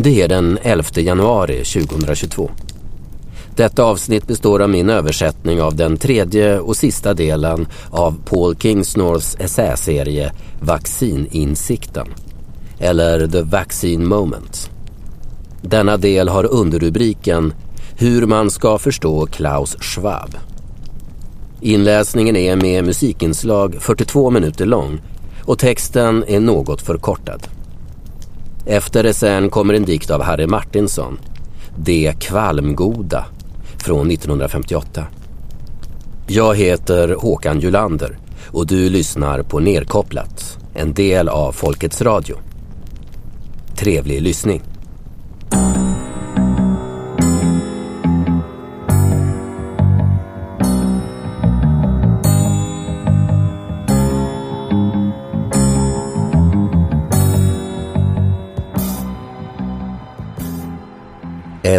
Det är den 11 januari 2022. Detta avsnitt består av min översättning av den tredje och sista delen av Paul Kingsnorths essäserie Vaccininsikten, eller The Vaccine Moment. Denna del har underrubriken Hur man ska förstå Klaus Schwab. Inläsningen är med musikinslag 42 minuter lång och texten är något förkortad. Efter essän kommer en dikt av Harry Martinsson, Det kvalmgoda, från 1958. Jag heter Håkan Julander och du lyssnar på Nerkopplat, en del av Folkets Radio. Trevlig lyssning.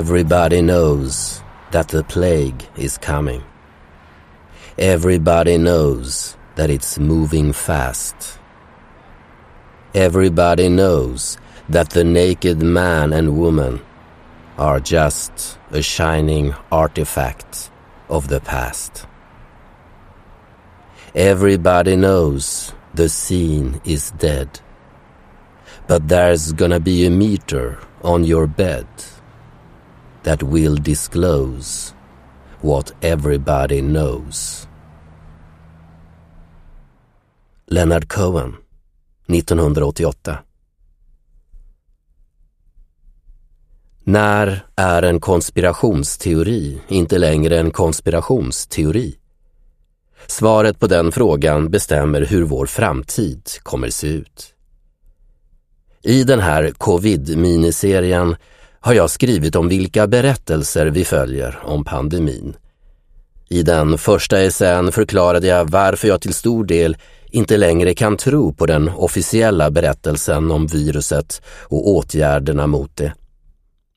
Everybody knows that the plague is coming. Everybody knows that it's moving fast. Everybody knows that the naked man and woman are just a shining artifact of the past. Everybody knows the scene is dead. But there's gonna be a meter on your bed that will disclose what everybody knows. Leonard Cohen, 1988 När är en konspirationsteori inte längre en konspirationsteori? Svaret på den frågan bestämmer hur vår framtid kommer se ut. I den här covid-miniserien har jag skrivit om vilka berättelser vi följer om pandemin. I den första essän förklarade jag varför jag till stor del inte längre kan tro på den officiella berättelsen om viruset och åtgärderna mot det.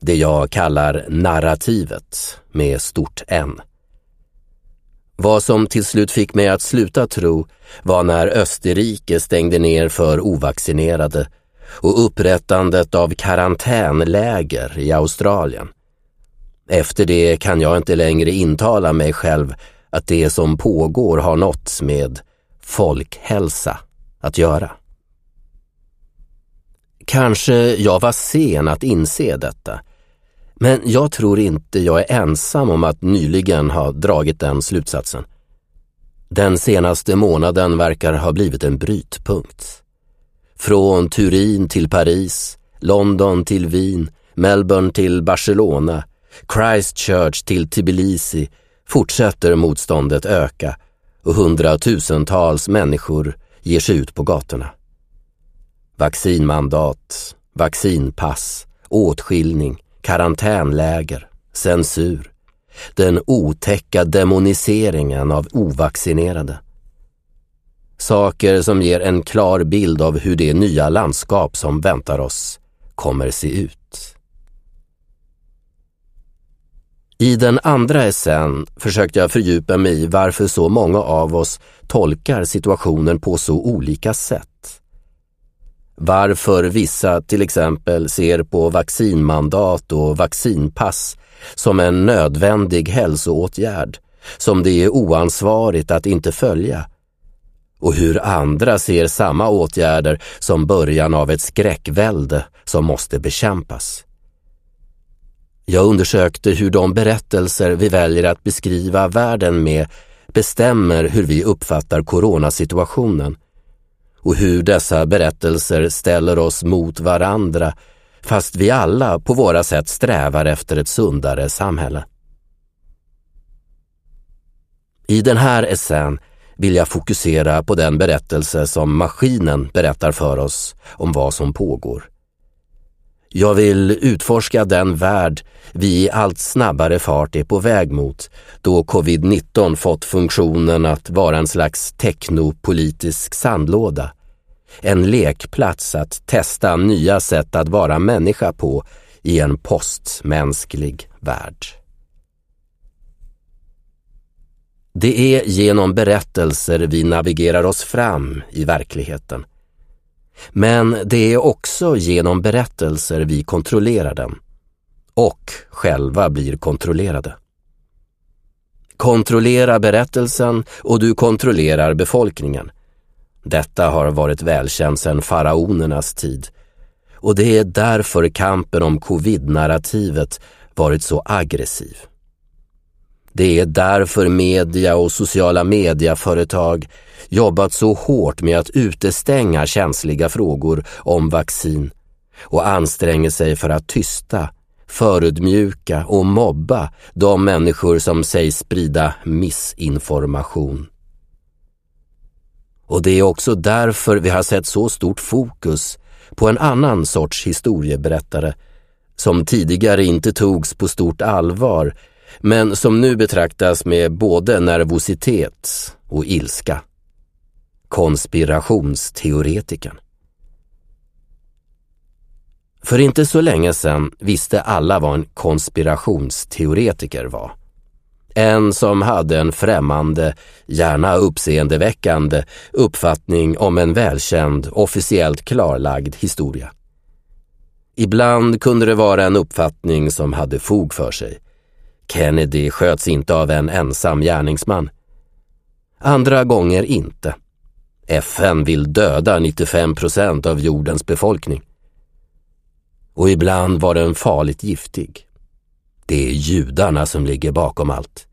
Det jag kallar narrativet med stort N. Vad som till slut fick mig att sluta tro var när Österrike stängde ner för ovaccinerade och upprättandet av karantänläger i Australien. Efter det kan jag inte längre intala mig själv att det som pågår har något med folkhälsa att göra. Kanske jag var sen att inse detta, men jag tror inte jag är ensam om att nyligen ha dragit den slutsatsen. Den senaste månaden verkar ha blivit en brytpunkt. Från Turin till Paris, London till Wien, Melbourne till Barcelona, Christchurch till Tbilisi fortsätter motståndet öka och hundratusentals människor ger sig ut på gatorna. Vaccinmandat, vaccinpass, åtskiljning, karantänläger, censur, den otäcka demoniseringen av ovaccinerade Saker som ger en klar bild av hur det nya landskap som väntar oss kommer se ut. I den andra essän försökte jag fördjupa mig i varför så många av oss tolkar situationen på så olika sätt. Varför vissa till exempel ser på vaccinmandat och vaccinpass som en nödvändig hälsoåtgärd som det är oansvarigt att inte följa och hur andra ser samma åtgärder som början av ett skräckvälde som måste bekämpas. Jag undersökte hur de berättelser vi väljer att beskriva världen med bestämmer hur vi uppfattar coronasituationen och hur dessa berättelser ställer oss mot varandra fast vi alla på våra sätt strävar efter ett sundare samhälle. I den här essän vill jag fokusera på den berättelse som maskinen berättar för oss om vad som pågår. Jag vill utforska den värld vi i allt snabbare fart är på väg mot då covid-19 fått funktionen att vara en slags teknopolitisk sandlåda. En lekplats att testa nya sätt att vara människa på i en postmänsklig värld. Det är genom berättelser vi navigerar oss fram i verkligheten. Men det är också genom berättelser vi kontrollerar den och själva blir kontrollerade. Kontrollera berättelsen och du kontrollerar befolkningen. Detta har varit välkänt sedan faraonernas tid och det är därför kampen om covid-narrativet varit så aggressiv. Det är därför media och sociala mediaföretag jobbat så hårt med att utestänga känsliga frågor om vaccin och anstränger sig för att tysta, förödmjuka och mobba de människor som sägs sprida missinformation. Och det är också därför vi har sett så stort fokus på en annan sorts historieberättare som tidigare inte togs på stort allvar men som nu betraktas med både nervositet och ilska. Konspirationsteoretikern. För inte så länge sedan visste alla vad en konspirationsteoretiker var. En som hade en främmande, gärna uppseendeväckande uppfattning om en välkänd, officiellt klarlagd historia. Ibland kunde det vara en uppfattning som hade fog för sig. Kennedy sköts inte av en ensam gärningsman. Andra gånger inte. FN vill döda 95 procent av jordens befolkning. Och ibland var den farligt giftig. Det är judarna som ligger bakom allt.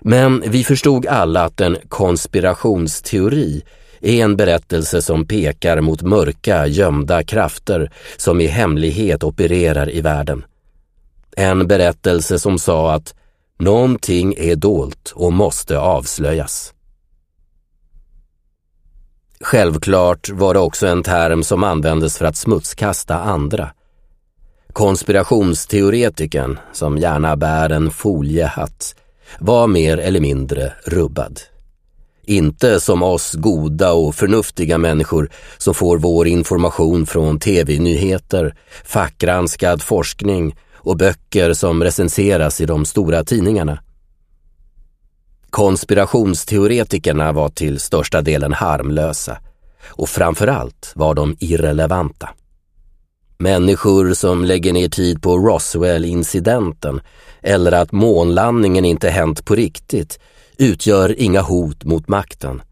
Men vi förstod alla att en konspirationsteori är en berättelse som pekar mot mörka, gömda krafter som i hemlighet opererar i världen. En berättelse som sa att någonting är dolt och måste avslöjas. Självklart var det också en term som användes för att smutskasta andra. Konspirationsteoretikern, som gärna bär en foliehatt, var mer eller mindre rubbad. Inte som oss goda och förnuftiga människor som får vår information från tv-nyheter, fackgranskad forskning och böcker som recenseras i de stora tidningarna. Konspirationsteoretikerna var till största delen harmlösa och framförallt var de irrelevanta. Människor som lägger ner tid på Roswell-incidenten eller att månlandningen inte hänt på riktigt utgör inga hot mot makten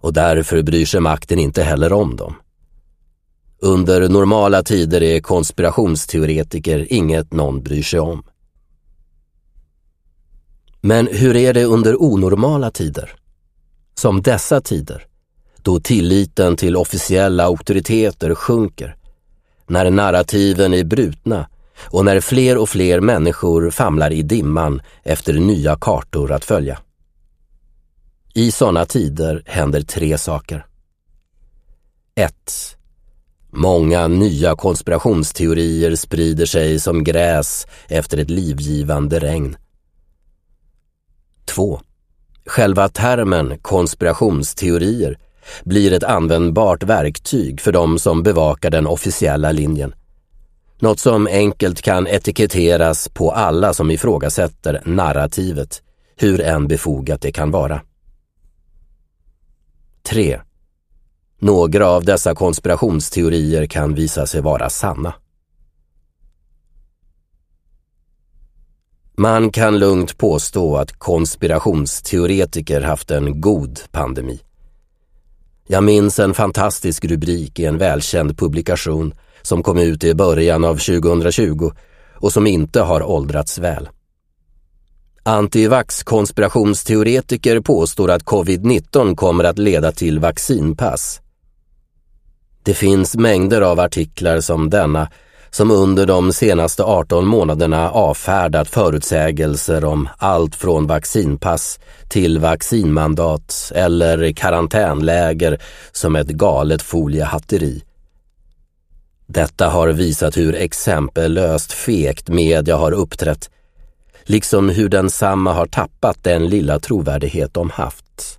och därför bryr sig makten inte heller om dem. Under normala tider är konspirationsteoretiker inget någon bryr sig om. Men hur är det under onormala tider? Som dessa tider, då tilliten till officiella auktoriteter sjunker, när narrativen är brutna och när fler och fler människor famlar i dimman efter nya kartor att följa. I sådana tider händer tre saker. 1. Många nya konspirationsteorier sprider sig som gräs efter ett livgivande regn. 2. Själva termen konspirationsteorier blir ett användbart verktyg för de som bevakar den officiella linjen. Något som enkelt kan etiketteras på alla som ifrågasätter narrativet, hur än befogat det kan vara. 3. Några av dessa konspirationsteorier kan visa sig vara sanna. Man kan lugnt påstå att konspirationsteoretiker haft en god pandemi. Jag minns en fantastisk rubrik i en välkänd publikation som kom ut i början av 2020 och som inte har åldrats väl. Antivax konspirationsteoretiker påstår att covid-19 kommer att leda till vaccinpass. Det finns mängder av artiklar som denna som under de senaste 18 månaderna avfärdat förutsägelser om allt från vaccinpass till vaccinmandat eller karantänläger som ett galet foliehatteri. Detta har visat hur exempellöst fegt media har uppträtt, liksom hur densamma har tappat den lilla trovärdighet de haft.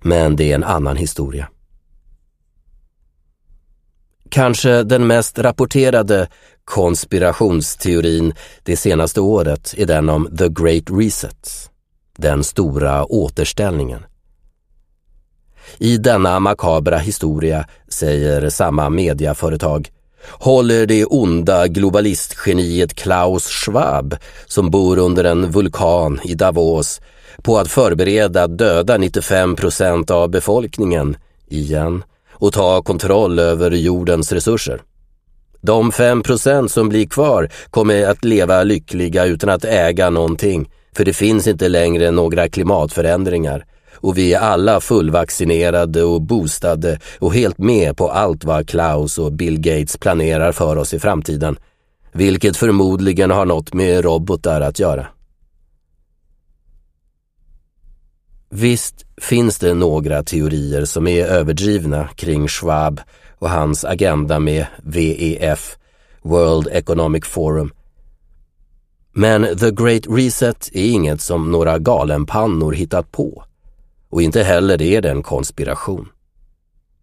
Men det är en annan historia. Kanske den mest rapporterade konspirationsteorin det senaste året är den om The Great Reset, den stora återställningen. I denna makabra historia, säger samma mediaföretag, håller det onda globalistgeniet Klaus Schwab, som bor under en vulkan i Davos, på att förbereda att döda 95 procent av befolkningen, igen, och ta kontroll över jordens resurser. De 5 procent som blir kvar kommer att leva lyckliga utan att äga någonting, för det finns inte längre några klimatförändringar och vi är alla fullvaccinerade och boostade och helt med på allt vad Klaus och Bill Gates planerar för oss i framtiden, vilket förmodligen har något med robotar att göra. Visst finns det några teorier som är överdrivna kring Schwab och hans agenda med VEF, World Economic Forum. Men The Great Reset är inget som några galenpannor hittat på. Och inte heller är det en konspiration.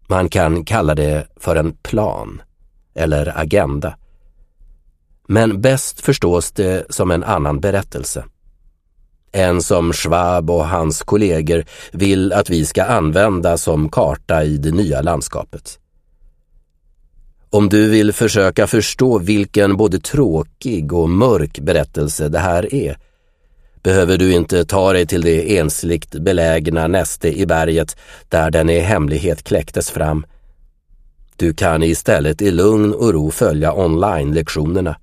Man kan kalla det för en plan eller agenda. Men bäst förstås det som en annan berättelse. En som Schwab och hans kollegor vill att vi ska använda som karta i det nya landskapet. Om du vill försöka förstå vilken både tråkig och mörk berättelse det här är behöver du inte ta dig till det ensligt belägna näste i berget där den i hemlighet kläcktes fram. Du kan istället i lugn och ro följa online-lektionerna,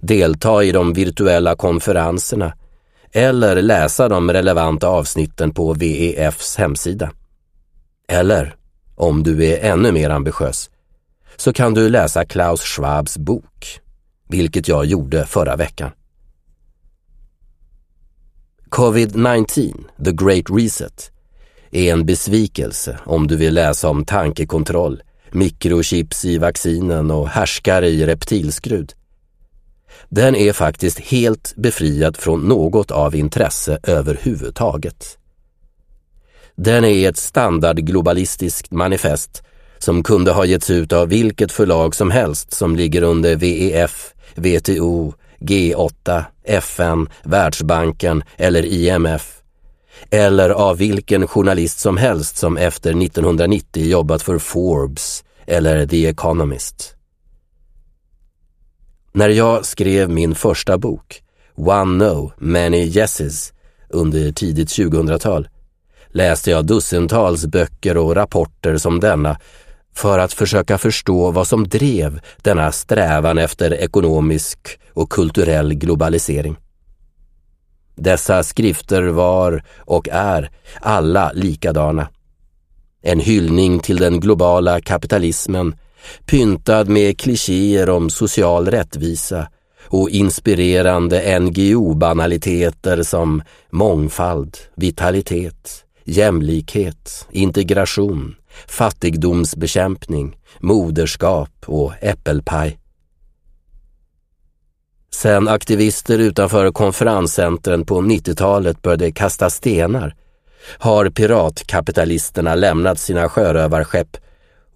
delta i de virtuella konferenserna eller läsa de relevanta avsnitten på VEFs hemsida. Eller, om du är ännu mer ambitiös, så kan du läsa Klaus Schwabs bok, vilket jag gjorde förra veckan. Covid-19, The Great Reset, är en besvikelse om du vill läsa om tankekontroll, mikrochips i vaccinen och härskare i reptilskrud. Den är faktiskt helt befriad från något av intresse överhuvudtaget. Den är ett standardglobalistiskt manifest som kunde ha getts ut av vilket förlag som helst som ligger under VEF, WTO, G8, FN, Världsbanken eller IMF. Eller av vilken journalist som helst som efter 1990 jobbat för Forbes eller The Economist. När jag skrev min första bok, One No, Many Yeses, under tidigt 2000-tal, läste jag dussintals böcker och rapporter som denna för att försöka förstå vad som drev denna strävan efter ekonomisk och kulturell globalisering. Dessa skrifter var och är alla likadana. En hyllning till den globala kapitalismen pyntad med klichéer om social rättvisa och inspirerande NGO-banaliteter som mångfald, vitalitet, jämlikhet, integration, fattigdomsbekämpning, moderskap och äppelpaj. Sen aktivister utanför konferenscentren på 90-talet började kasta stenar har piratkapitalisterna lämnat sina sjörövarskepp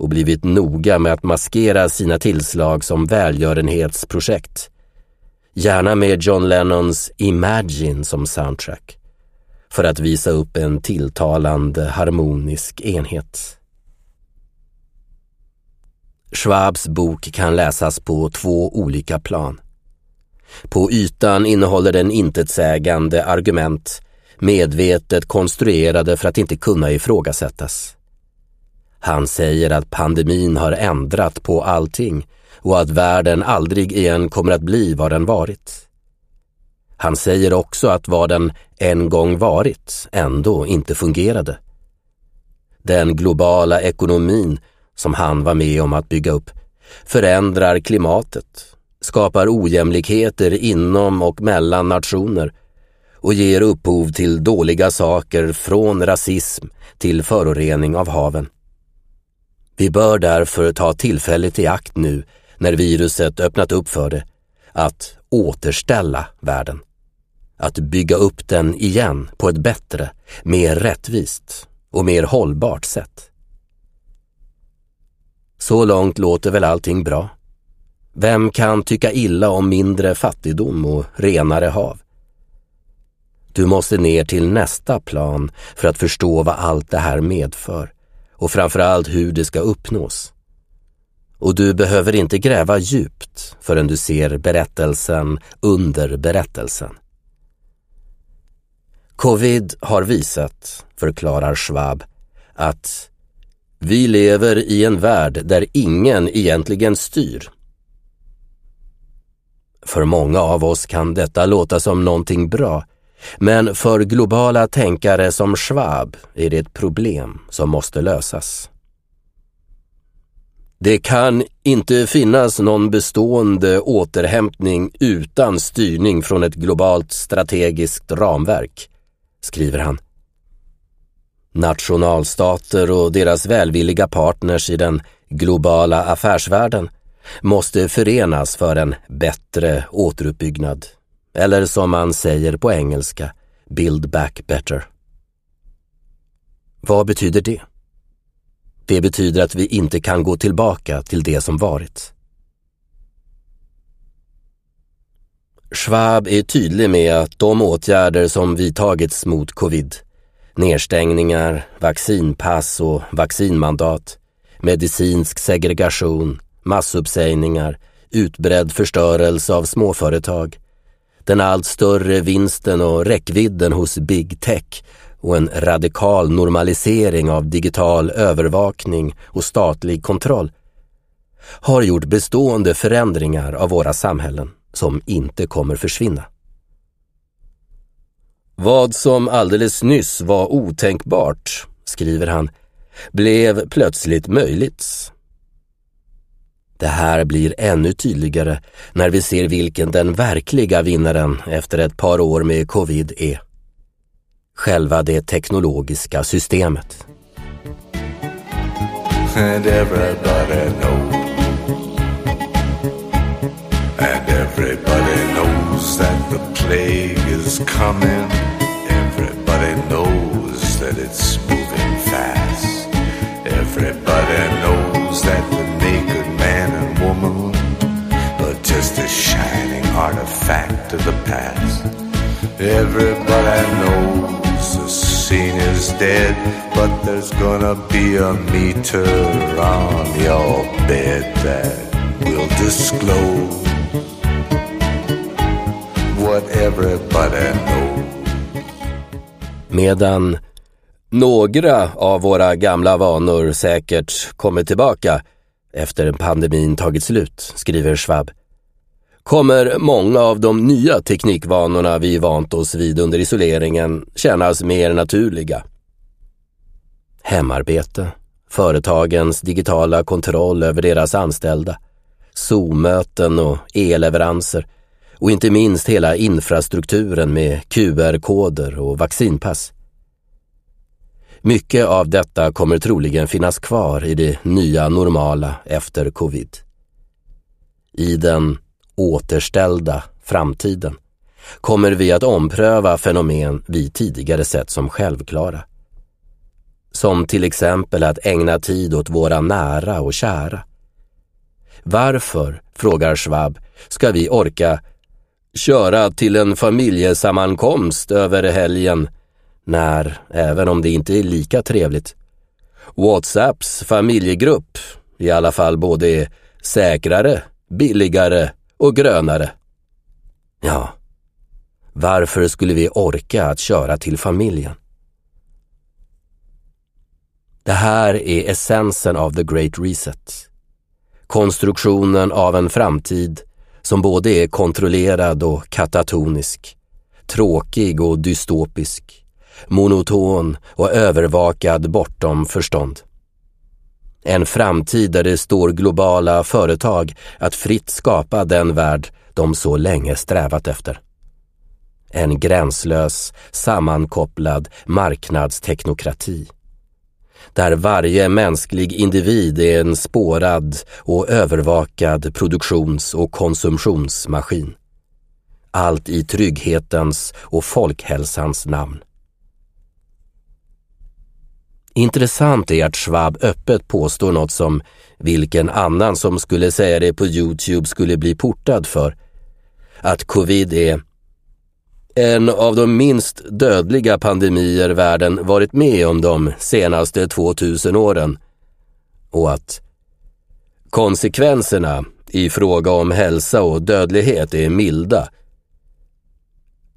och blivit noga med att maskera sina tillslag som välgörenhetsprojekt. Gärna med John Lennons Imagine som soundtrack för att visa upp en tilltalande harmonisk enhet. Schwabs bok kan läsas på två olika plan. På ytan innehåller den intetsägande argument, medvetet konstruerade för att inte kunna ifrågasättas. Han säger att pandemin har ändrat på allting och att världen aldrig igen kommer att bli vad den varit. Han säger också att vad den en gång varit ändå inte fungerade. Den globala ekonomin som han var med om att bygga upp förändrar klimatet, skapar ojämlikheter inom och mellan nationer och ger upphov till dåliga saker från rasism till förorening av haven. Vi bör därför ta tillfället i akt nu när viruset öppnat upp för det, att återställa världen. Att bygga upp den igen på ett bättre, mer rättvist och mer hållbart sätt. Så långt låter väl allting bra. Vem kan tycka illa om mindre fattigdom och renare hav? Du måste ner till nästa plan för att förstå vad allt det här medför och framförallt hur det ska uppnås. Och du behöver inte gräva djupt förrän du ser berättelsen under berättelsen. Covid har visat, förklarar Schwab, att vi lever i en värld där ingen egentligen styr. För många av oss kan detta låta som någonting bra, men för globala tänkare som Schwab är det ett problem som måste lösas. Det kan inte finnas någon bestående återhämtning utan styrning från ett globalt strategiskt ramverk, skriver han. Nationalstater och deras välvilliga partners i den globala affärsvärlden måste förenas för en bättre återuppbyggnad. Eller som man säger på engelska, Build back better. Vad betyder det? Det betyder att vi inte kan gå tillbaka till det som varit. Schwab är tydlig med att de åtgärder som vidtagits mot covid, nedstängningar, vaccinpass och vaccinmandat, medicinsk segregation, massuppsägningar, utbredd förstörelse av småföretag, den allt större vinsten och räckvidden hos big tech och en radikal normalisering av digital övervakning och statlig kontroll har gjort bestående förändringar av våra samhällen som inte kommer försvinna. Vad som alldeles nyss var otänkbart, skriver han, blev plötsligt möjligt. Det här blir ännu tydligare när vi ser vilken den verkliga vinnaren efter ett par år med covid är. Själva det teknologiska systemet. And everybody knows And everybody knows that the plague is coming Everybody knows that it's moving fast Everybody knows that the just a shining artifact of the past. Everybody knows the scene is dead, but there's gonna be a meter on your bed that will disclose what everybody knows. Medan några av våra gamla vanor säkert kommer tillbaka efter pandemin tagit slut, skriver Schwab, kommer många av de nya teknikvanorna vi vant oss vid under isoleringen kännas mer naturliga. Hemarbete, företagens digitala kontroll över deras anställda, Zoom-möten och e-leveranser och inte minst hela infrastrukturen med QR-koder och vaccinpass. Mycket av detta kommer troligen finnas kvar i det nya normala efter covid. I den återställda framtiden kommer vi att ompröva fenomen vi tidigare sett som självklara. Som till exempel att ägna tid åt våra nära och kära. Varför, frågar Schwab, ska vi orka köra till en familjesammankomst över helgen när, även om det inte är lika trevligt, Whatsapps familjegrupp i alla fall både är säkrare, billigare och grönare. Ja, varför skulle vi orka att köra till familjen? Det här är essensen av the great reset. Konstruktionen av en framtid som både är kontrollerad och katatonisk, tråkig och dystopisk, monoton och övervakad bortom förstånd. En framtid där det står globala företag att fritt skapa den värld de så länge strävat efter. En gränslös, sammankopplad marknadsteknokrati. Där varje mänsklig individ är en spårad och övervakad produktions och konsumtionsmaskin. Allt i trygghetens och folkhälsans namn. Intressant är att Schwab öppet påstår något som vilken annan som skulle säga det på Youtube skulle bli portad för. Att covid är En av de minst dödliga pandemier världen varit med om de senaste 2000 åren. Och att konsekvenserna i fråga om hälsa och dödlighet är milda.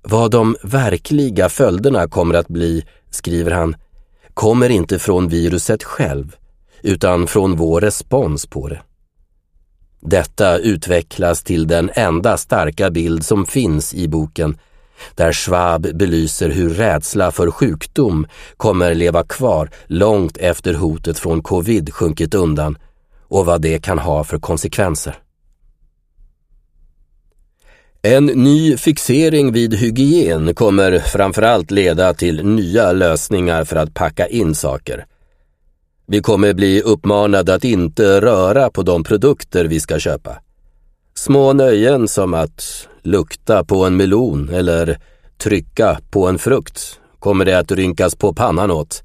Vad de verkliga följderna kommer att bli, skriver han, kommer inte från viruset själv, utan från vår respons på det. Detta utvecklas till den enda starka bild som finns i boken, där Schwab belyser hur rädsla för sjukdom kommer leva kvar långt efter hotet från covid sjunkit undan och vad det kan ha för konsekvenser. En ny fixering vid hygien kommer framförallt leda till nya lösningar för att packa in saker. Vi kommer bli uppmanade att inte röra på de produkter vi ska köpa. Små nöjen som att lukta på en melon eller trycka på en frukt kommer det att rynkas på pannan åt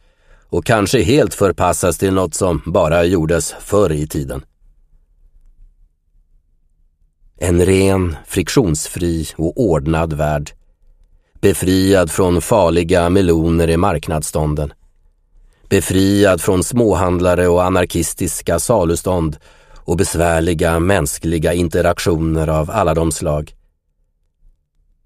och kanske helt förpassas till något som bara gjordes förr i tiden. En ren, friktionsfri och ordnad värld. Befriad från farliga meloner i marknadsstånden. Befriad från småhandlare och anarkistiska salustånd och besvärliga mänskliga interaktioner av alla de slag.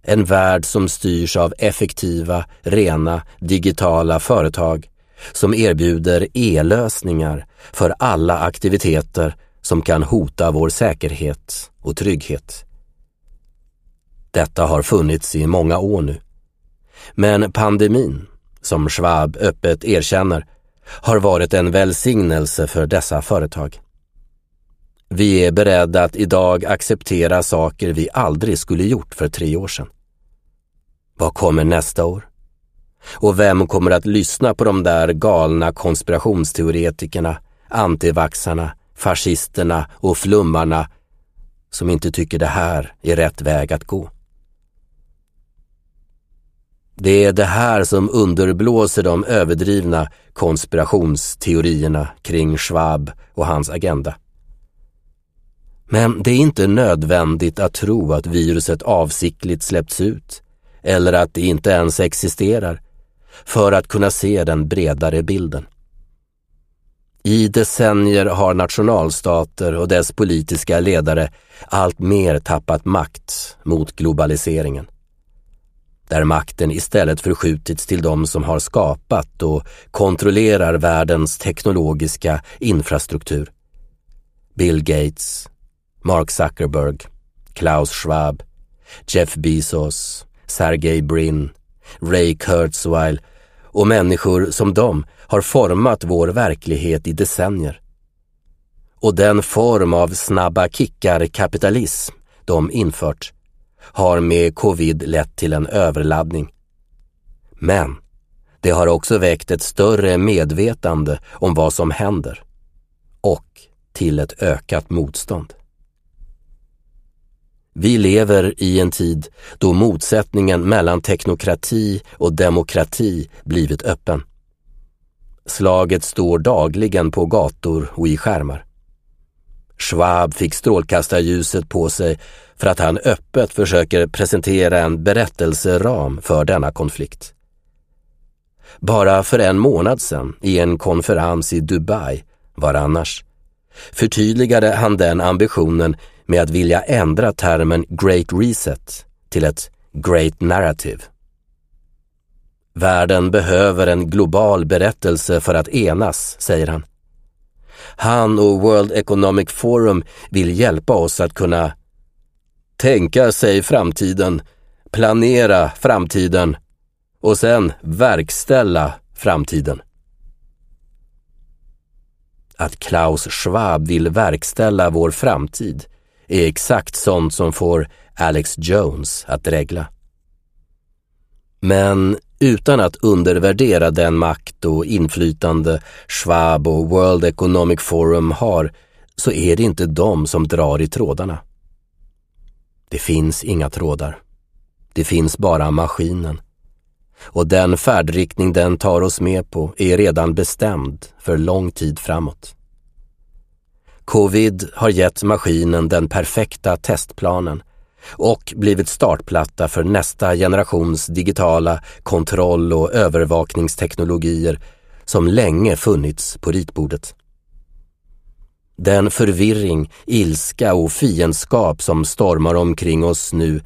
En värld som styrs av effektiva, rena, digitala företag som erbjuder e-lösningar för alla aktiviteter som kan hota vår säkerhet och trygghet. Detta har funnits i många år nu. Men pandemin, som Schwab öppet erkänner, har varit en välsignelse för dessa företag. Vi är beredda att idag acceptera saker vi aldrig skulle gjort för tre år sedan. Vad kommer nästa år? Och vem kommer att lyssna på de där galna konspirationsteoretikerna, antivaxarna, fascisterna och flummarna som inte tycker det här är rätt väg att gå? Det är det här som underblåser de överdrivna konspirationsteorierna kring Schwab och hans agenda. Men det är inte nödvändigt att tro att viruset avsiktligt släppts ut eller att det inte ens existerar för att kunna se den bredare bilden. I decennier har nationalstater och dess politiska ledare allt mer tappat makt mot globaliseringen. Där makten istället förskjutits till de som har skapat och kontrollerar världens teknologiska infrastruktur. Bill Gates, Mark Zuckerberg, Klaus Schwab, Jeff Bezos, Sergey Brin, Ray Kurzweil och människor som de har format vår verklighet i decennier. Och den form av snabba kickar-kapitalism de infört har med covid lett till en överladdning. Men det har också väckt ett större medvetande om vad som händer och till ett ökat motstånd. Vi lever i en tid då motsättningen mellan teknokrati och demokrati blivit öppen. Slaget står dagligen på gator och i skärmar. Schwab fick strålkastarljuset på sig för att han öppet försöker presentera en berättelseram för denna konflikt. Bara för en månad sedan, i en konferens i Dubai, var annars, förtydligade han den ambitionen med att vilja ändra termen Great Reset till ett Great Narrative. Världen behöver en global berättelse för att enas, säger han. Han och World Economic Forum vill hjälpa oss att kunna tänka sig framtiden, planera framtiden och sen verkställa framtiden. Att Klaus Schwab vill verkställa vår framtid är exakt sånt som får Alex Jones att dregla. Men utan att undervärdera den makt och inflytande Schwab och World Economic Forum har så är det inte de som drar i trådarna. Det finns inga trådar. Det finns bara maskinen. Och den färdriktning den tar oss med på är redan bestämd för lång tid framåt. Covid har gett maskinen den perfekta testplanen och blivit startplatta för nästa generations digitala kontroll och övervakningsteknologier som länge funnits på ritbordet. Den förvirring, ilska och fiendskap som stormar omkring oss nu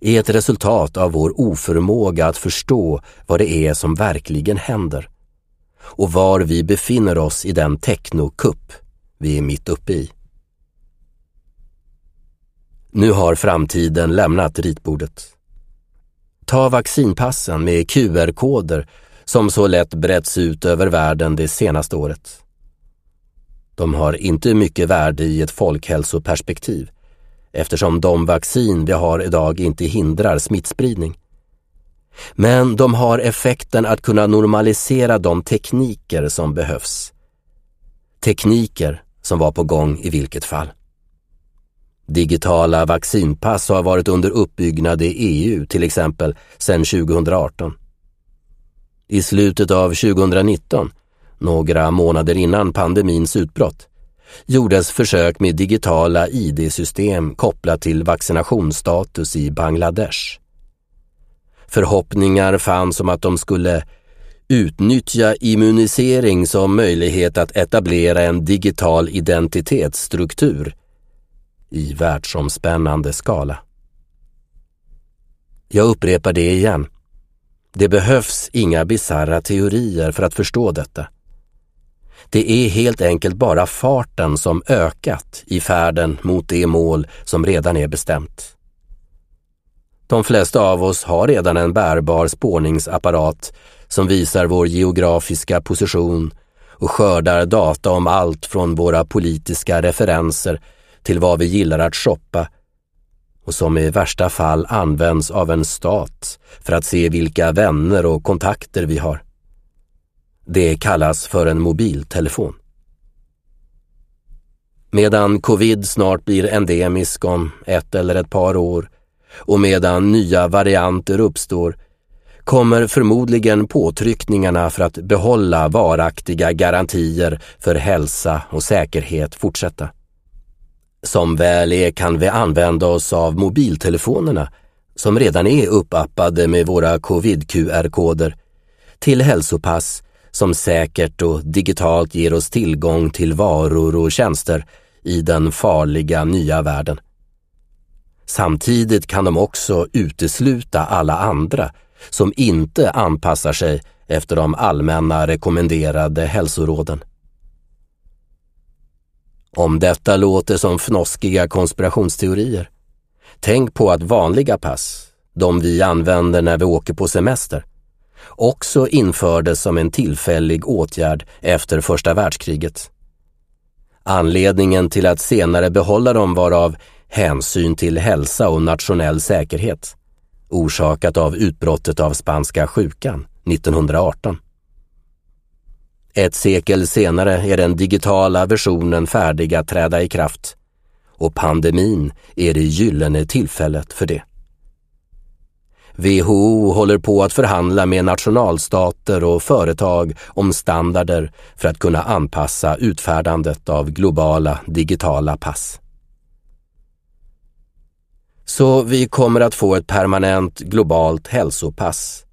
är ett resultat av vår oförmåga att förstå vad det är som verkligen händer och var vi befinner oss i den technokupp vi är mitt uppe i. Nu har framtiden lämnat ritbordet. Ta vaccinpassen med QR-koder som så lätt bretts ut över världen det senaste året. De har inte mycket värde i ett folkhälsoperspektiv eftersom de vaccin vi har idag inte hindrar smittspridning. Men de har effekten att kunna normalisera de tekniker som behövs. Tekniker som var på gång i vilket fall. Digitala vaccinpass har varit under uppbyggnad i EU till exempel sedan 2018. I slutet av 2019, några månader innan pandemins utbrott, gjordes försök med digitala ID-system kopplat till vaccinationsstatus i Bangladesh. Förhoppningar fanns om att de skulle utnyttja immunisering som möjlighet att etablera en digital identitetsstruktur i världsomspännande skala. Jag upprepar det igen. Det behövs inga bizarra teorier för att förstå detta. Det är helt enkelt bara farten som ökat i färden mot det mål som redan är bestämt. De flesta av oss har redan en bärbar spårningsapparat som visar vår geografiska position och skördar data om allt från våra politiska referenser till vad vi gillar att shoppa och som i värsta fall används av en stat för att se vilka vänner och kontakter vi har. Det kallas för en mobiltelefon. Medan covid snart blir endemisk om ett eller ett par år och medan nya varianter uppstår kommer förmodligen påtryckningarna för att behålla varaktiga garantier för hälsa och säkerhet fortsätta. Som väl är kan vi använda oss av mobiltelefonerna som redan är uppappade med våra covid-QR-koder till hälsopass som säkert och digitalt ger oss tillgång till varor och tjänster i den farliga nya världen. Samtidigt kan de också utesluta alla andra som inte anpassar sig efter de allmänna rekommenderade hälsoråden. Om detta låter som fnoskiga konspirationsteorier, tänk på att vanliga pass, de vi använder när vi åker på semester, också infördes som en tillfällig åtgärd efter första världskriget. Anledningen till att senare behålla dem var av hänsyn till hälsa och nationell säkerhet, orsakat av utbrottet av spanska sjukan 1918. Ett sekel senare är den digitala versionen färdig att träda i kraft och pandemin är det gyllene tillfället för det. WHO håller på att förhandla med nationalstater och företag om standarder för att kunna anpassa utfärdandet av globala digitala pass. Så vi kommer att få ett permanent globalt hälsopass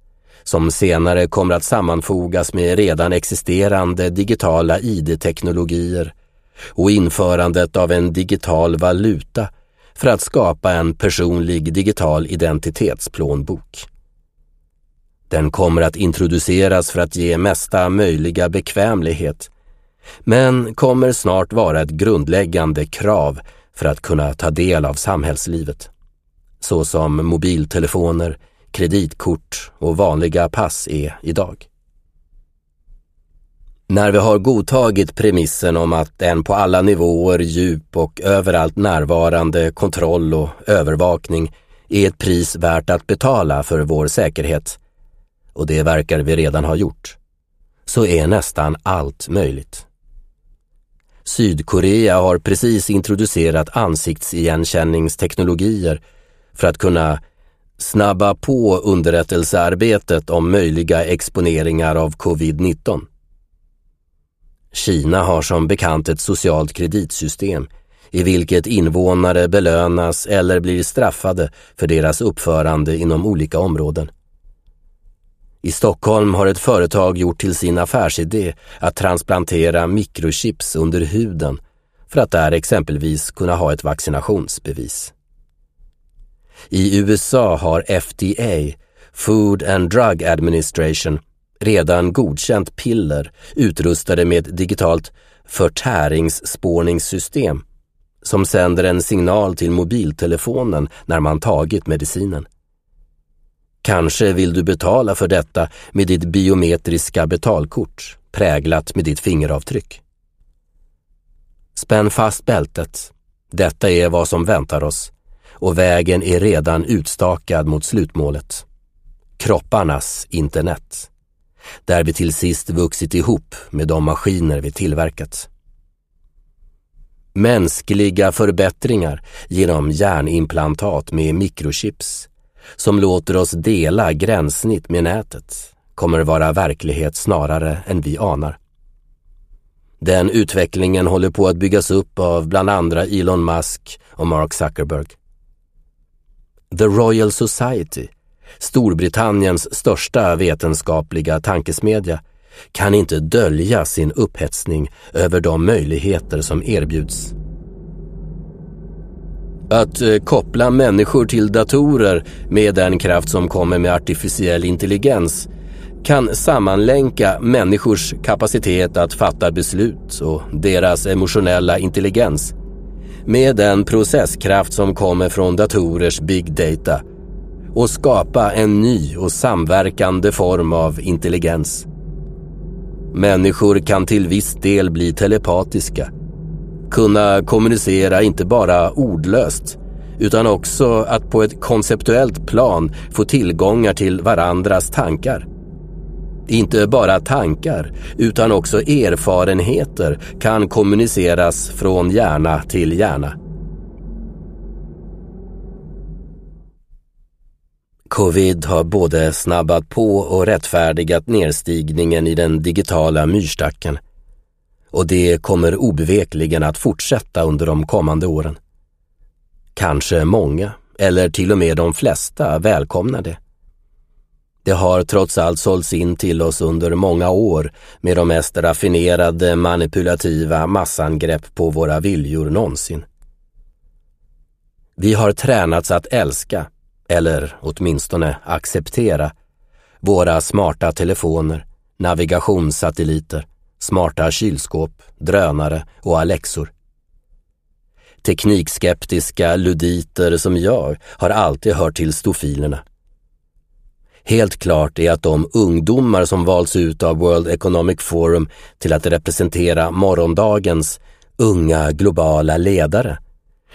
som senare kommer att sammanfogas med redan existerande digitala ID-teknologier och införandet av en digital valuta för att skapa en personlig digital identitetsplånbok. Den kommer att introduceras för att ge mesta möjliga bekvämlighet men kommer snart vara ett grundläggande krav för att kunna ta del av samhällslivet. Såsom mobiltelefoner, kreditkort och vanliga pass är idag. När vi har godtagit premissen om att en på alla nivåer djup och överallt närvarande kontroll och övervakning är ett pris värt att betala för vår säkerhet, och det verkar vi redan ha gjort, så är nästan allt möjligt. Sydkorea har precis introducerat ansiktsigenkänningsteknologier för att kunna snabba på underrättelsearbetet om möjliga exponeringar av covid-19. Kina har som bekant ett socialt kreditsystem i vilket invånare belönas eller blir straffade för deras uppförande inom olika områden. I Stockholm har ett företag gjort till sin affärsidé att transplantera mikrochips under huden för att där exempelvis kunna ha ett vaccinationsbevis. I USA har FDA, Food and Drug Administration, redan godkänt piller utrustade med ett digitalt förtäringsspårningssystem som sänder en signal till mobiltelefonen när man tagit medicinen. Kanske vill du betala för detta med ditt biometriska betalkort präglat med ditt fingeravtryck. Spänn fast bältet. Detta är vad som väntar oss och vägen är redan utstakad mot slutmålet. Kropparnas internet. Där vi till sist vuxit ihop med de maskiner vi tillverkat. Mänskliga förbättringar genom hjärnimplantat med mikrochips som låter oss dela gränssnitt med nätet kommer vara verklighet snarare än vi anar. Den utvecklingen håller på att byggas upp av bland andra Elon Musk och Mark Zuckerberg. The Royal Society, Storbritanniens största vetenskapliga tankesmedja, kan inte dölja sin upphetsning över de möjligheter som erbjuds. Att eh, koppla människor till datorer med den kraft som kommer med artificiell intelligens kan sammanlänka människors kapacitet att fatta beslut och deras emotionella intelligens med den processkraft som kommer från datorers big data och skapa en ny och samverkande form av intelligens. Människor kan till viss del bli telepatiska, kunna kommunicera inte bara ordlöst utan också att på ett konceptuellt plan få tillgångar till varandras tankar. Inte bara tankar, utan också erfarenheter kan kommuniceras från hjärna till hjärna. Covid har både snabbat på och rättfärdigat nedstigningen i den digitala myrstacken. Och det kommer obevekligen att fortsätta under de kommande åren. Kanske många, eller till och med de flesta, välkomnar det. Det har trots allt sålts in till oss under många år med de mest raffinerade manipulativa massangrepp på våra viljor någonsin. Vi har tränats att älska, eller åtminstone acceptera, våra smarta telefoner, navigationssatelliter, smarta kylskåp, drönare och Alexor. Teknikskeptiska luditer som jag har alltid hört till stofilerna. Helt klart är att de ungdomar som valts ut av World Economic Forum till att representera morgondagens unga globala ledare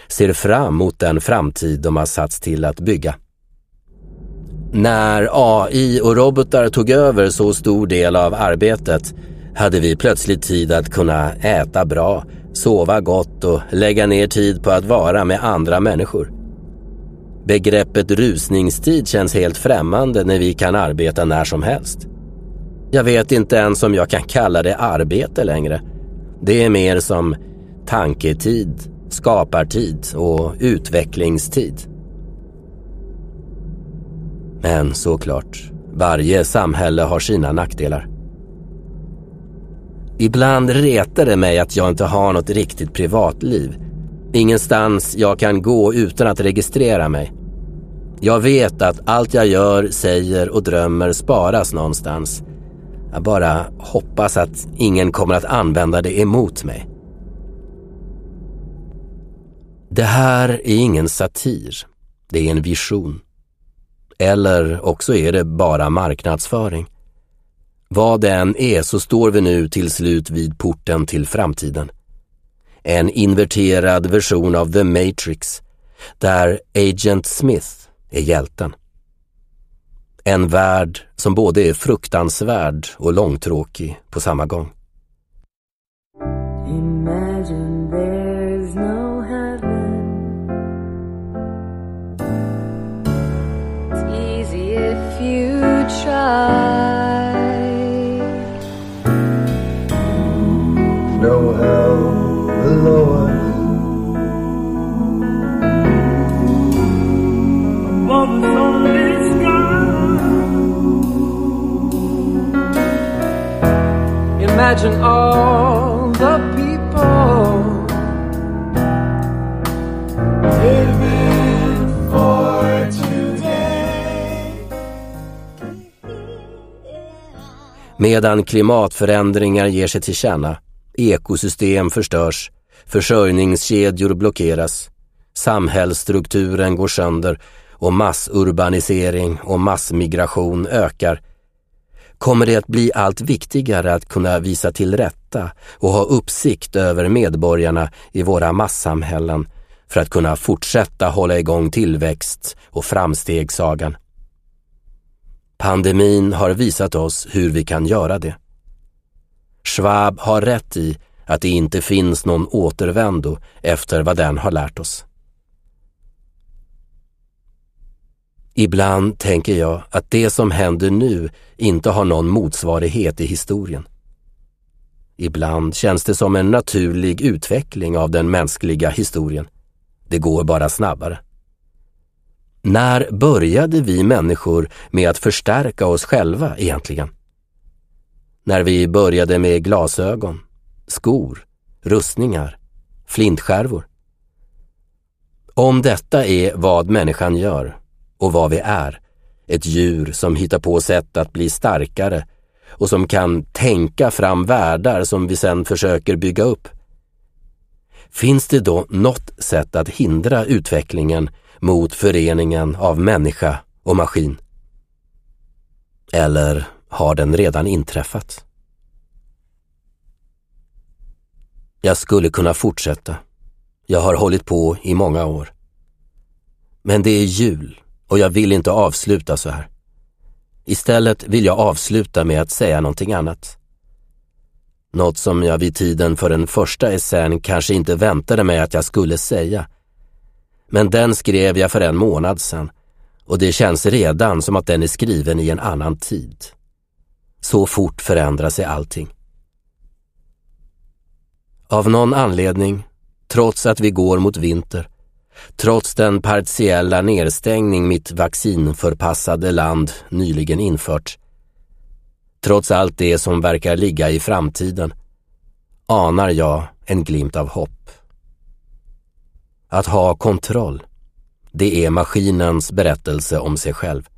ser fram mot den framtid de har satts till att bygga. När AI och robotar tog över så stor del av arbetet hade vi plötsligt tid att kunna äta bra, sova gott och lägga ner tid på att vara med andra människor. Begreppet rusningstid känns helt främmande när vi kan arbeta när som helst. Jag vet inte ens om jag kan kalla det arbete längre. Det är mer som tanketid, skapartid och utvecklingstid. Men såklart, varje samhälle har sina nackdelar. Ibland retar det mig att jag inte har något riktigt privatliv Ingenstans jag kan gå utan att registrera mig. Jag vet att allt jag gör, säger och drömmer sparas någonstans. Jag bara hoppas att ingen kommer att använda det emot mig. Det här är ingen satir. Det är en vision. Eller också är det bara marknadsföring. Vad det än är så står vi nu till slut vid porten till framtiden en inverterad version av The Matrix där Agent Smith är hjälten. En värld som både är fruktansvärd och långtråkig på samma gång. Imagine there's no heaven It's easy if you try imagine all the people living for today. Medan klimatförändringar ger sig till känna, ekosystem förstörs, försörjningskedjor blockeras, samhällsstrukturen går sönder och massurbanisering och massmigration ökar kommer det att bli allt viktigare att kunna visa till rätta och ha uppsikt över medborgarna i våra massamhällen för att kunna fortsätta hålla igång tillväxt och framstegssagan. Pandemin har visat oss hur vi kan göra det. Schwab har rätt i att det inte finns någon återvändo efter vad den har lärt oss. Ibland tänker jag att det som händer nu inte har någon motsvarighet i historien. Ibland känns det som en naturlig utveckling av den mänskliga historien. Det går bara snabbare. När började vi människor med att förstärka oss själva egentligen? När vi började med glasögon, skor, rustningar, flintskärvor. Om detta är vad människan gör och vad vi är, ett djur som hittar på sätt att bli starkare och som kan tänka fram världar som vi sedan försöker bygga upp. Finns det då något sätt att hindra utvecklingen mot föreningen av människa och maskin? Eller har den redan inträffat? Jag skulle kunna fortsätta. Jag har hållit på i många år. Men det är jul och jag vill inte avsluta så här. Istället vill jag avsluta med att säga någonting annat. Något som jag vid tiden för den första essän kanske inte väntade mig att jag skulle säga. Men den skrev jag för en månad sedan och det känns redan som att den är skriven i en annan tid. Så fort förändrar sig allting. Av någon anledning, trots att vi går mot vinter, trots den partiella nedstängning mitt vaccinförpassade land nyligen infört, trots allt det som verkar ligga i framtiden, anar jag en glimt av hopp. Att ha kontroll, det är maskinens berättelse om sig själv.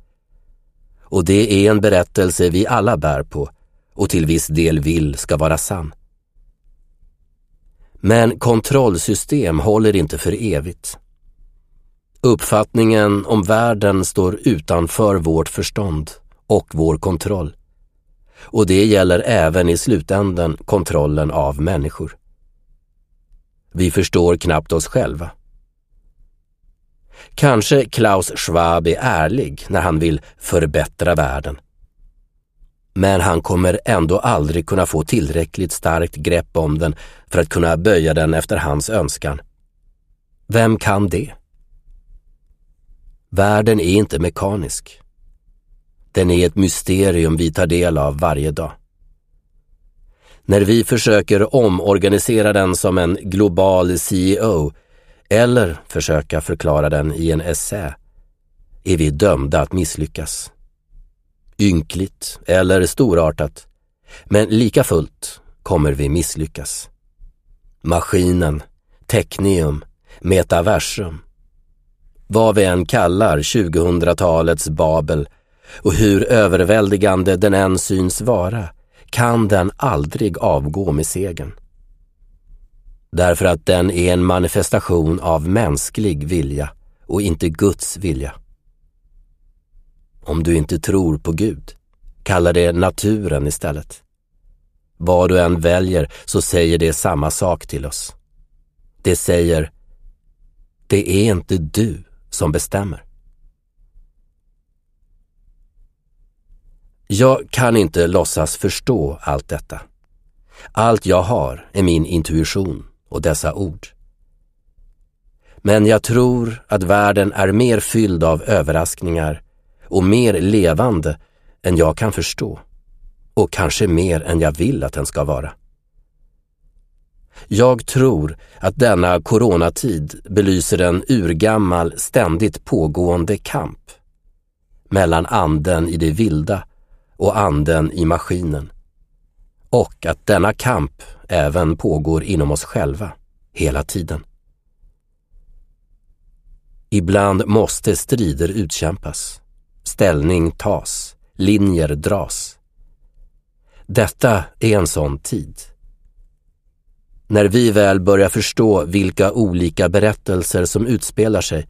Och det är en berättelse vi alla bär på och till viss del vill ska vara sann. Men kontrollsystem håller inte för evigt. Uppfattningen om världen står utanför vårt förstånd och vår kontroll. Och det gäller även i slutänden kontrollen av människor. Vi förstår knappt oss själva. Kanske Klaus Schwab är ärlig när han vill förbättra världen. Men han kommer ändå aldrig kunna få tillräckligt starkt grepp om den för att kunna böja den efter hans önskan. Vem kan det? Världen är inte mekanisk. Den är ett mysterium vi tar del av varje dag. När vi försöker omorganisera den som en global CEO eller försöka förklara den i en essä är vi dömda att misslyckas. Ynkligt eller storartat, men lika fullt kommer vi misslyckas. Maskinen, teknium, metaversum, vad vi än kallar 2000-talets Babel och hur överväldigande den än syns vara kan den aldrig avgå med segern. Därför att den är en manifestation av mänsklig vilja och inte Guds vilja. Om du inte tror på Gud, kalla det naturen istället. Vad du än väljer så säger det samma sak till oss. Det säger, det är inte du som bestämmer. Jag kan inte låtsas förstå allt detta. Allt jag har är min intuition och dessa ord. Men jag tror att världen är mer fylld av överraskningar och mer levande än jag kan förstå. Och kanske mer än jag vill att den ska vara. Jag tror att denna coronatid belyser en urgammal, ständigt pågående kamp mellan anden i det vilda och anden i maskinen. och att denna kamp även pågår inom oss själva, hela tiden. Ibland måste strider utkämpas, ställning tas, linjer dras. Detta är en sån tid. När vi väl börjar förstå vilka olika berättelser som utspelar sig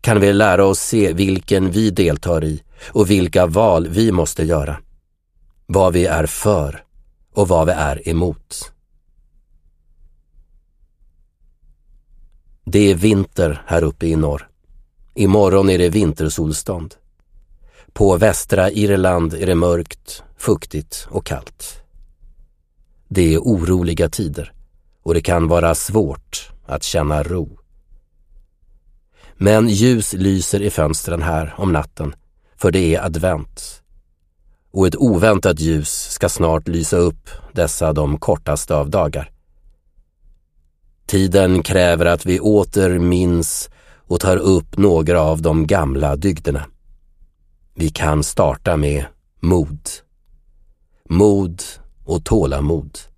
kan vi lära oss se vilken vi deltar i och vilka val vi måste göra. Vad vi är för och vad vi är emot. Det är vinter här uppe i norr. Imorgon är det vintersolstånd. På västra Irland är det mörkt, fuktigt och kallt. Det är oroliga tider och det kan vara svårt att känna ro. Men ljus lyser i fönstren här om natten, för det är advent. Och ett oväntat ljus ska snart lysa upp dessa de kortaste av dagar. Tiden kräver att vi åter minns och tar upp några av de gamla dygderna. Vi kan starta med mod. Mod och tålamod.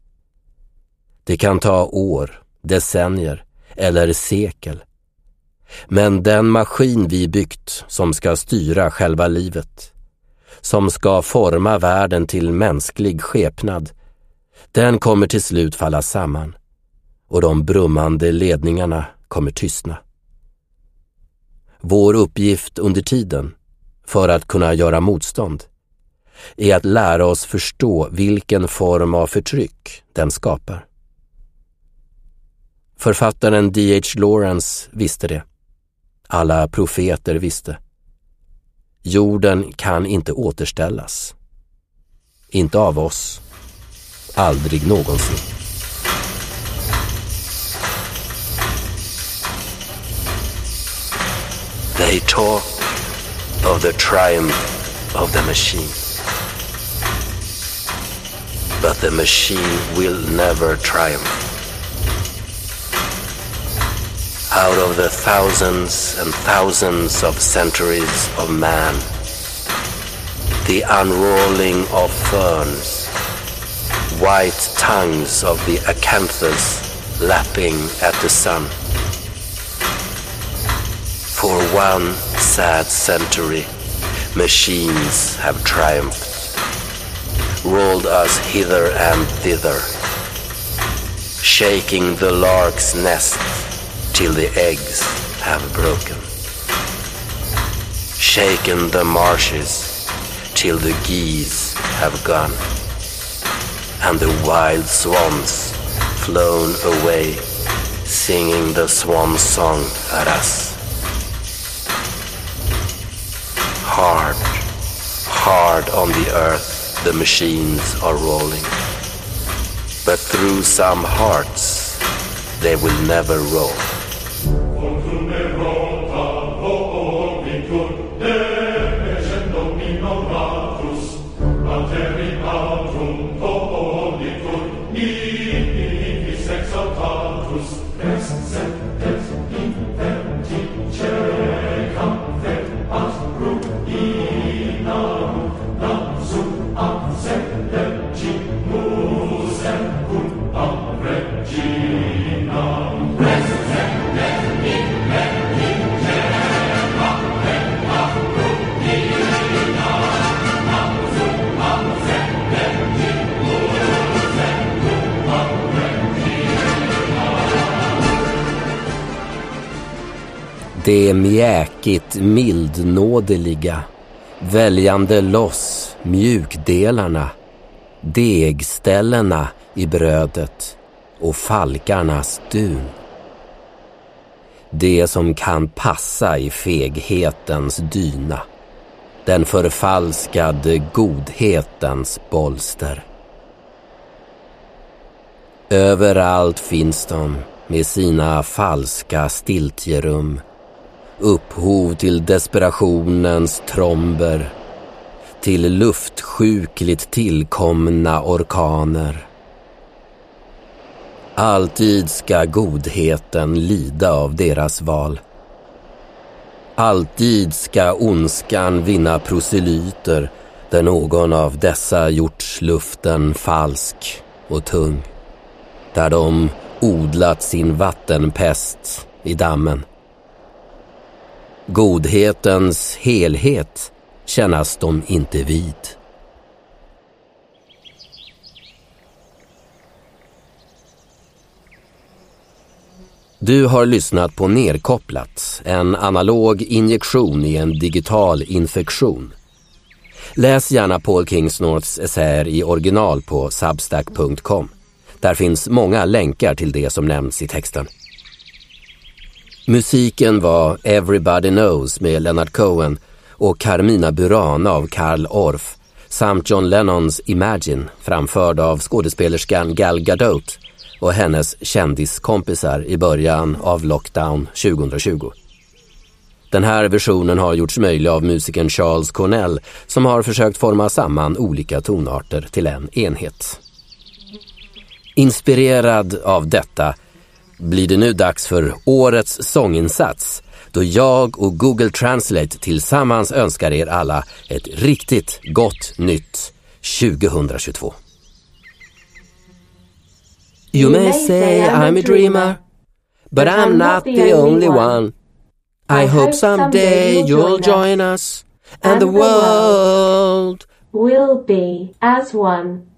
Det kan ta år, decennier eller sekel. Men den maskin vi byggt som ska styra själva livet, som ska forma världen till mänsklig skepnad, den kommer till slut falla samman och de brummande ledningarna kommer tystna. Vår uppgift under tiden, för att kunna göra motstånd, är att lära oss förstå vilken form av förtryck den skapar. Författaren D.H. Lawrence visste det. Alla profeter visste. Jorden kan inte återställas. Inte av oss. Aldrig någonsin. They talk of the triumph of the machine. But the machine will never triumph. Out of the thousands and thousands of centuries of man, the unrolling of ferns, white tongues of the acanthus lapping at the sun. For one sad century, machines have triumphed, rolled us hither and thither, shaking the lark's nest till the eggs have broken, shaken the marshes till the geese have gone, and the wild swans flown away, singing the swan song at us. Hard, hard on the earth the machines are rolling. But through some hearts they will never roll. Det mjäkigt mildnådeliga, väljande loss mjukdelarna, degställena i brödet och falkarnas dun. Det som kan passa i feghetens dyna, den förfalskade godhetens bolster. Överallt finns de med sina falska stiltjerum upphov till desperationens tromber, till luftsjukligt tillkomna orkaner. Alltid ska godheten lida av deras val. Alltid ska ondskan vinna proselyter där någon av dessa gjort luften falsk och tung. Där de odlat sin vattenpest i dammen. Godhetens helhet kännas de inte vid. Du har lyssnat på Nerkopplat, en analog injektion i en digital infektion. Läs gärna Paul Kingsnorths essäer i original på substack.com. Där finns många länkar till det som nämns i texten. Musiken var Everybody Knows med Leonard Cohen och Carmina Burana av Karl Orff samt John Lennons Imagine framförd av skådespelerskan Gal Gadot och hennes kändiskompisar i början av lockdown 2020. Den här versionen har gjorts möjlig av musikern Charles Cornell som har försökt forma samman olika tonarter till en enhet. Inspirerad av detta blir det nu dags för årets sånginsats då jag och Google Translate tillsammans önskar er alla ett riktigt gott nytt 2022. You may say I'm a dreamer, but I'm not the only one. I hope someday you'll join us and the world will be as one.